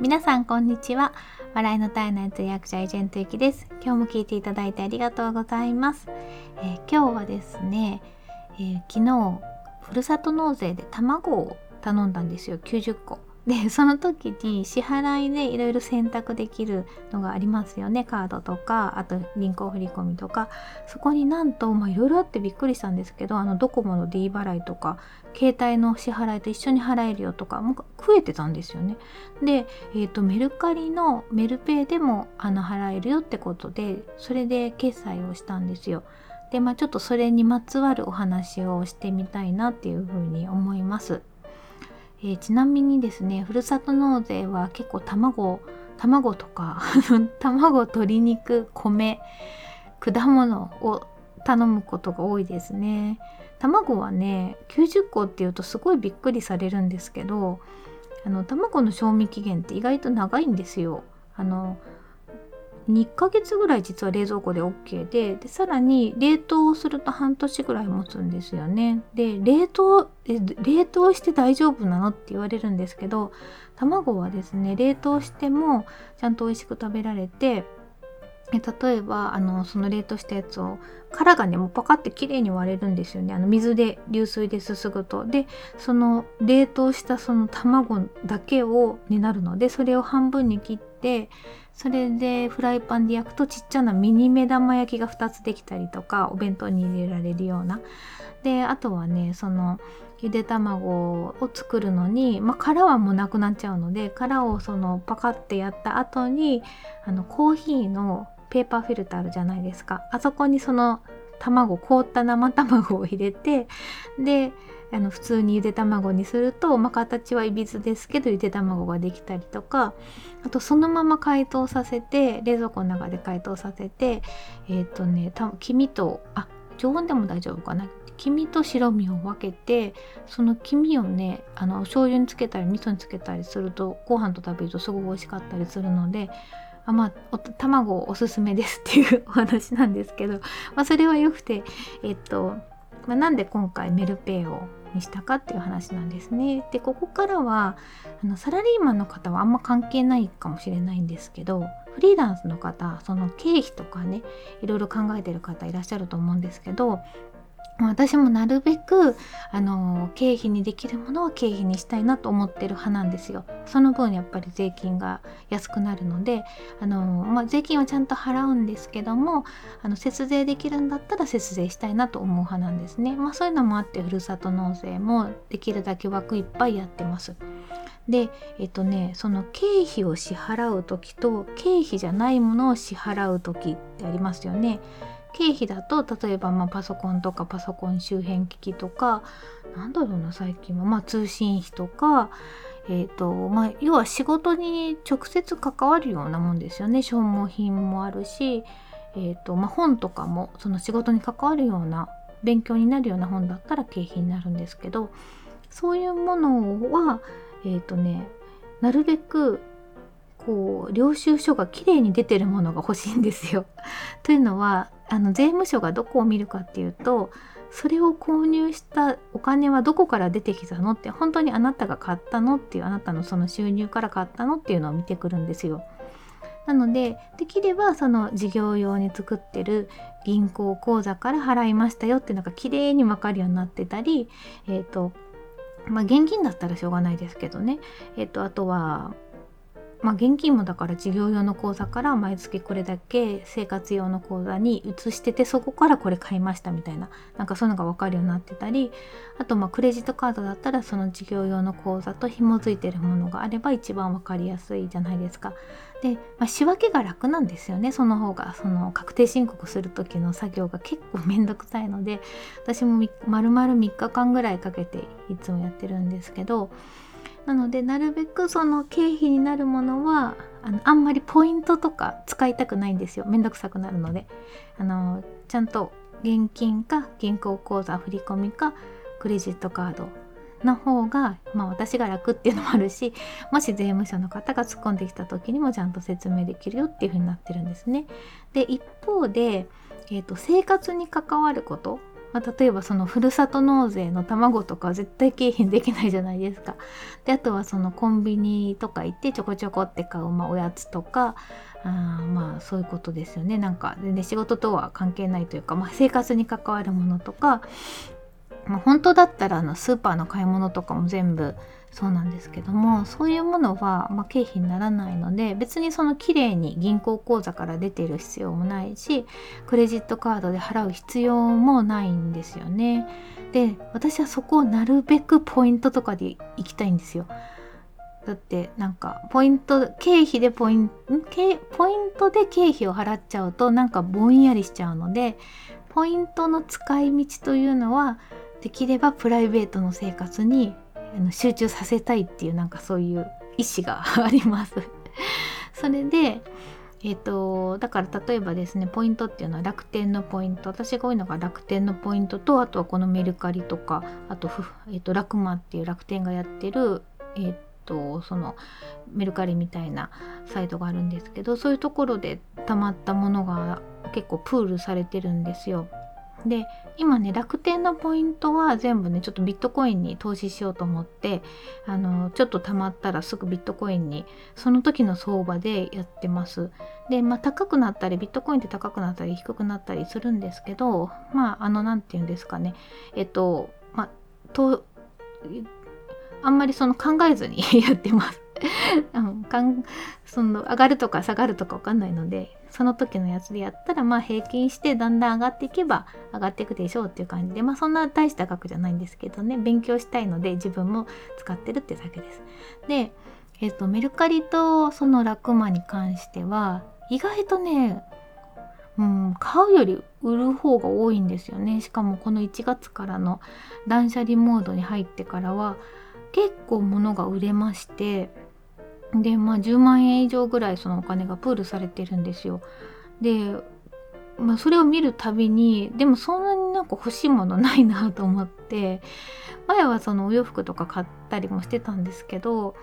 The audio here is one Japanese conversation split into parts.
皆さんこんにちは。笑いの体内通訳者エージェントゆきです。今日も聞いていただいてありがとうございます、えー、今日はですね、えー、昨日ふるさと納税で卵を頼んだんですよ。90個。でその時に支払いでいろいろ選択できるのがありますよねカードとかあと銀行振込とかそこになんといろいろあってびっくりしたんですけどあのドコモの D 払いとか携帯の支払いと一緒に払えるよとかもう増えてたんですよね。で、えーと、メルカリのメルペイでもあの払えるよってことでそれで決済をしたんですよ。でまあちょっとそれにまつわるお話をしてみたいなっていうふうに思います。えー、ちなみにですねふるさと納税は結構卵卵とか 卵鶏肉米果物を頼むことが多いですね。卵はね90個っていうとすごいびっくりされるんですけどあの卵の賞味期限って意外と長いんですよ。あの2ヶ月ぐらい実は冷蔵庫で OK ででさらに冷凍すると半年ぐらい持つんですよね。で冷凍冷凍して大丈夫なのって言われるんですけど卵はですね冷凍してもちゃんと美味しく食べられて例えばあのその冷凍したやつを殻がねもうパカってきれいに割れるんですよねあの水で流水ですすぐとでその冷凍したその卵だけをになるのでそれを半分に切ってそれでフライパンで焼くとちっちゃなミニ目玉焼きが2つできたりとかお弁当に入れられるような。であとはねそのゆで卵を作るのに、まあ、殻はもうなくなっちゃうので殻をそのパカってやった後にあのコーヒーのペーパーフィルターあるじゃないですか。あそこにその卵凍った生卵を入れてであの普通にゆで卵にすると、まあ、形はいびつですけどゆで卵ができたりとかあとそのまま解凍させて冷蔵庫の中で解凍させてえっ、ー、とね黄身とあ常温でも大丈夫かな。黄身と白身を分けてその黄身をねあの醤油につけたり味噌につけたりするとご飯と食べるとすごく美味しかったりするのであまあ卵おすすめですっていうお話なんですけど、まあ、それはよくてえっと、まあ、なんで今回メルペイをにしたかっていう話なんですね。でここからはあのサラリーマンの方はあんま関係ないかもしれないんですけどフリーランスの方その経費とかねいろいろ考えてる方いらっしゃると思うんですけど私もなるべくあの経費にできるものは経費にしたいなと思ってる派なんですよ。その分やっぱり税金が安くなるのであの、まあ、税金はちゃんと払うんですけどもあの節税できるんだったら節税したいなと思う派なんですね。まあ、そういうのもあってふるさと納税もできるだけ枠いっぱいやってます。でえっとねその経費を支払う時と経費じゃないものを支払う時ってありますよね。経費だと例えばまパソコンとかパソコン周辺機器とかなんだろうな最近は。まあ通信費とかえーとまあ、要は仕事に直接関わるようなもんですよね。消耗品もあるし、えーとまあ、本とかもその仕事に関わるような勉強になるような本だったら経費になるんですけどそういうものはえっ、ー、とねなるべくこう領収書がきれいに出てるものが欲しいんですよ。というのはあの税務署がどこを見るかっていうとそれを購入したお金はどこから出てきたのって本当にあなたが買ったのっていうあなたのその収入から買ったのっていうのを見てくるんですよ。なのでできればその事業用に作ってる銀行口座から払いましたよっていうのがきれいに分かるようになってたり、えーとまあ、現金だったらしょうがないですけどね、えーとあとはまあ、現金もだから事業用の口座から毎月これだけ生活用の口座に移しててそこからこれ買いましたみたいななんかそういうのが分かるようになってたりあとまクレジットカードだったらその事業用の口座と紐づいてるものがあれば一番分かりやすいじゃないですか。で、まあ、仕分けが楽なんですよねその方がその確定申告する時の作業が結構めんどくさいので私も丸々3日間ぐらいかけていつもやってるんですけどなのでなるべくその経費になるものはあのあんまりポイントとか使いたくないんですよ。めんどくさくなるので。あのちゃんと現金か銀行口座振込かクレジットカードの方が、まあ、私が楽っていうのもあるしもし税務署の方が突っ込んできた時にもちゃんと説明できるよっていう風になってるんですね。で一方で、えーと、生活に関わること。まあ、例えばそのふるさと納税の卵とか絶対景品できないじゃないですか。であとはそのコンビニとか行ってちょこちょこって買う、まあ、おやつとかあまあそういうことですよねなんか全然仕事とは関係ないというか、まあ、生活に関わるものとか、まあ、本当だったらあのスーパーの買い物とかも全部そうなんですけどもそういうものは、ま、経費にならないので別にその綺麗に銀行口座から出てる必要もないしクレジットカードで払う必要もないんですよね。で私はそこをなるべくポイントとかで行きたいんですよ。だってなんかポイント経費でポイントポイントで経費を払っちゃうとなんかぼんやりしちゃうのでポイントの使い道というのはできればプライベートの生活に集中させたいっていうなんかそういう意思が あります それでえーと、だから例えばですねポイントっていうのは楽天のポイント私が多いのが楽天のポイントとあとはこのメルカリとかあと,、えーと、ラクマっていう楽天がやってる、えーとそのメルカリみたいなサイトがあるんですけどそういうところでたまったものが結構プールされてるんですよ。で今ね楽天のポイントは全部ねちょっとビットコインに投資しようと思ってあのちょっと貯まったらすぐビットコインにその時の相場でやってます。でまあ高くなったりビットコインって高くなったり低くなったりするんですけどまああの何て言うんですかねえっとまあとあんまりその考えずに やってます。うん、かんその上がるとか下がるとか分かんないのでその時のやつでやったらまあ平均してだんだん上がっていけば上がっていくでしょうっていう感じでまあそんな大した額じゃないんですけどね勉強したいので自分も使ってるってだけです。で、えーと、メルカリとそのラクマに関しては意外とねうん、買うより売る方が多いんですよねしかもこの1月からの断捨離モードに入ってからは結構物が売れましてでまあ10万円以上ぐらいそのお金がプールされてるんですよ。でまあ、それを見るたびにでもそんなになんか欲しいものないなと思って前はそのお洋服とか買ったりもしてたんですけど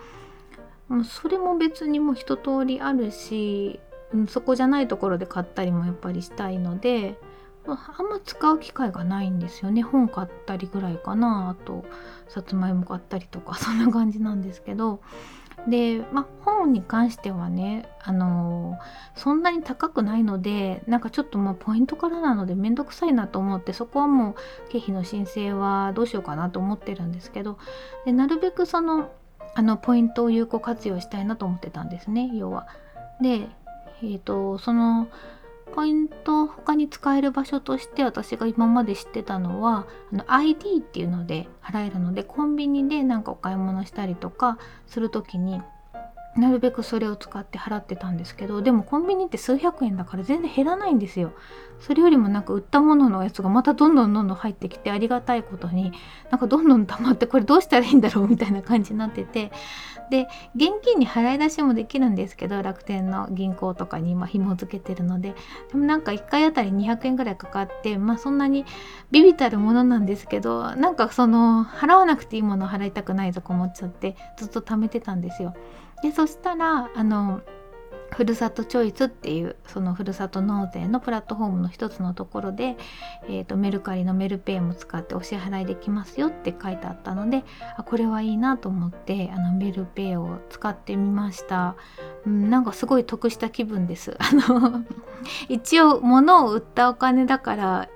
それも別にもう一通りあるしそこじゃないところで買ったりもやっぱりしたいのであんま使う機会がないんですよね本買ったりぐらいかなあとさつまいも買ったりとかそんな感じなんですけどで、まあ、本に関してはね、あのー、そんなに高くないのでなんかちょっとまあポイントからなので面倒くさいなと思ってそこはもう経費の申請はどうしようかなと思ってるんですけどでなるべくそのあのポイントを有効活用したいなと思ってたんですね要は。でえっ、ー、とそのポイント他に使える場所として私が今まで知ってたのはあの ID っていうので払えるのでコンビニで何かお買い物したりとかする時になるべくそれを使って払ってたんですけどでもコンビニって数百円だから全然減らないんですよ。それよりもなんか売ったもののやつがまたどんどんどんどん入ってきてありがたいことになんかどんどん溜まってこれどうしたらいいんだろうみたいな感じになってて。で現金に払い出しもできるんですけど楽天の銀行とかに今紐付けてるので。でもなんか1回あたり200円ぐらいかかってまあそんなにビビたるものなんですけどなんかその払わなくていいものを払いたくないとか思っちゃってずっと貯めてたんですよ。でそしたらあのふるさとチョイスっていうそのふるさと納税のプラットフォームの一つのところで、えーと、メルカリのメルペイも使ってお支払いできますよって書いてあったのであこれはいいなと思ってあのメルペイを使ってみました、うん、なんかすごい得した気分です。あの一応物を売ったお金だから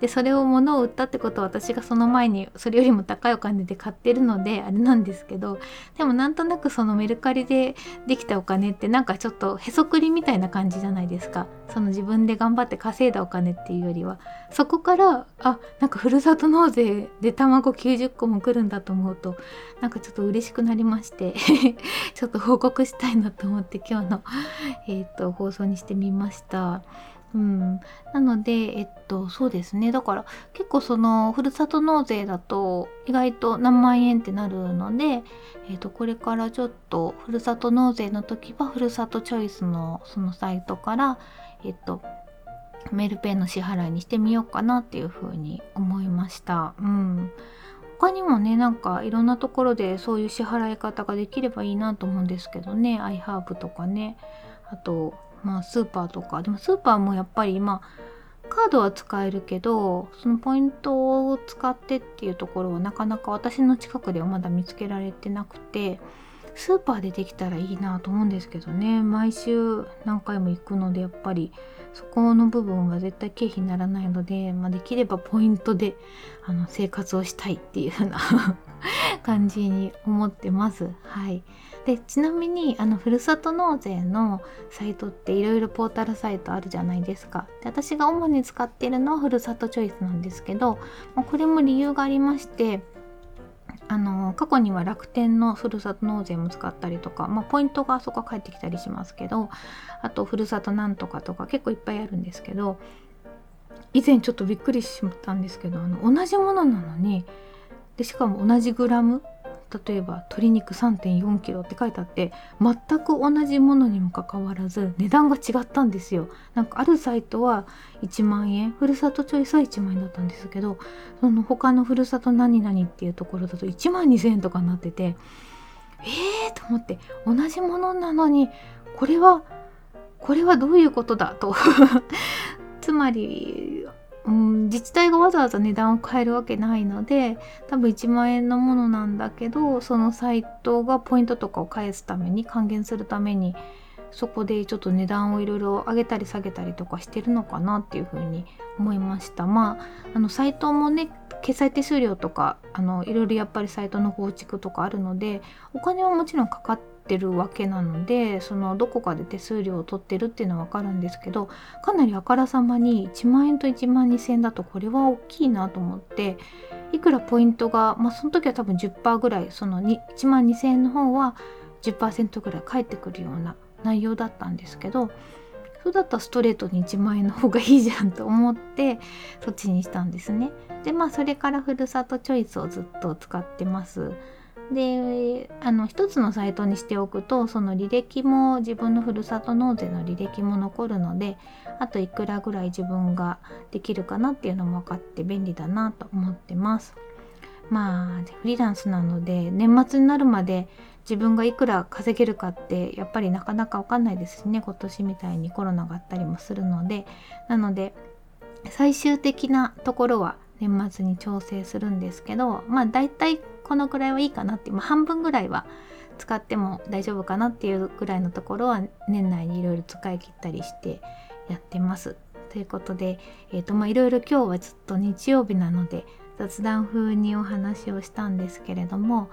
でそれを物を売ったってことは私がその前にそれよりも高いお金で買ってるのであれなんですけどでもなんとなくそのメルカリでできたお金ってなんかちょっとへそくりみたいな感じじゃないですかその自分で頑張って稼いだお金っていうよりはそこからあなんかふるさと納税で卵90個も来るんだと思うとなんかちょっと嬉しくなりまして ちょっと報告したいなと思って今日の、えーと放送にしてみました。うん、なのでえっとそうですね。だから結構そのふるさと納税だと意外と何万円ってなるので、えっと、これからちょっとふるさと納税の時はふるさとチョイスのそのサイトからえっとメールペイの支払いにしてみようかなっていうふうに思いました。うん。他にもねなんかいろんなところでそういう支払い方ができればいいなと思うんですけどね。iHerb とかね。あとまあスーパーとか。でもスーパーもやっぱり今カードは使えるけどそのポイントを使ってっていうところはなかなか私の近くではまだ見つけられてなくてスーパーでできたらいいなと思うんですけどね毎週何回も行くのでやっぱりそこの部分は絶対経費にならないので、まあ、できればポイントであの生活をしたいっていう風な 感じに思ってます。はい、でちなみにあのふるさと納税のサイトっていろいろポータルサイトあるじゃないですか。で私が主に使ってるのはふるさとチョイスなんですけど、まあ、これも理由がありましてあの過去には楽天のふるさと納税も使ったりとか、まあ、ポイントがあそこ返ってきたりしますけどあとふるさとなんとかとか結構いっぱいあるんですけど以前ちょっとびっくりしったんですけどあの同じものなのにでしかも同じグラム例えば鶏肉 3.4kg って書いてあって全く同じものにもかかわらず値段が違ったんですよ。なんかあるサイトは1万円ふるさとチョイスは1万円だったんですけどその他のふるさと何々っていうところだと1万2000円とかになっててえーと思って同じものなのにこれはこれはどういうことだと。つまりうん、自治体がわざわざ値段を変えるわけないので多分1万円のものなんだけどそのサイトがポイントとかを返すために還元するためにそこでちょっと値段をいろいろ上げたり下げたりとかしてるのかなっていうふうに思いました。まああのサイトもね決済手数料とかあのいろいろやっぱりサイトの構築とかあるのでお金はもちろんかかってってるわけなのでそのどこかで手数料を取ってるっていうのは分かるんですけどかなりあからさまに1万円と1万2,000円だとこれは大きいなと思っていくらポイントがまあその時は多分10%ぐらいその1万2,000円の方は10%ぐらい返ってくるような内容だったんですけどそうだったらストレートに1万円の方がいいじゃんと思ってそっちにしたんですね。でまあそれからふるさとチョイスをずっと使ってます。であの一つのサイトにしておくとその履歴も自分のふるさと納税の履歴も残るのであといくらぐらい自分ができるかなっていうのも分かって便利だなと思ってます。まあフリーランスなので年末になるまで自分がいくら稼げるかってやっぱりなかなか分かんないですしね今年みたいにコロナがあったりもするのでなので最終的なところは年末に調整するんですけどまあ大体このくらいはいいかなって、まあ、半分ぐらいは使っても大丈夫かなっていうぐらいのところは年内にいろいろ使い切ったりしてやってます。ということで、えーとまあ、いろいろ今日はちょっと日曜日なので雑談風にお話をしたんですけれども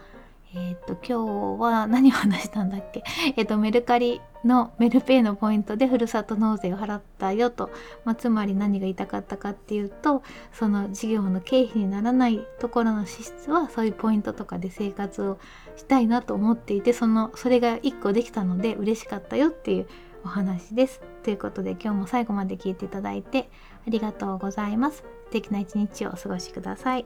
えっ、と今日は何を話したんだっけ？えっ、とメルカリのメルペイのポイントでふるさと納税を払ったよと、まあ、つまり何が言いたかったかっていうとその事業の経費にならないところの支出はそういうポイントとかで生活をしたいなと思っていてそのそれが1個できたので嬉しかったよっていうお話です。ということで今日も最後まで聞いていただいてありがとうございます。素敵な一日をお過ごしください。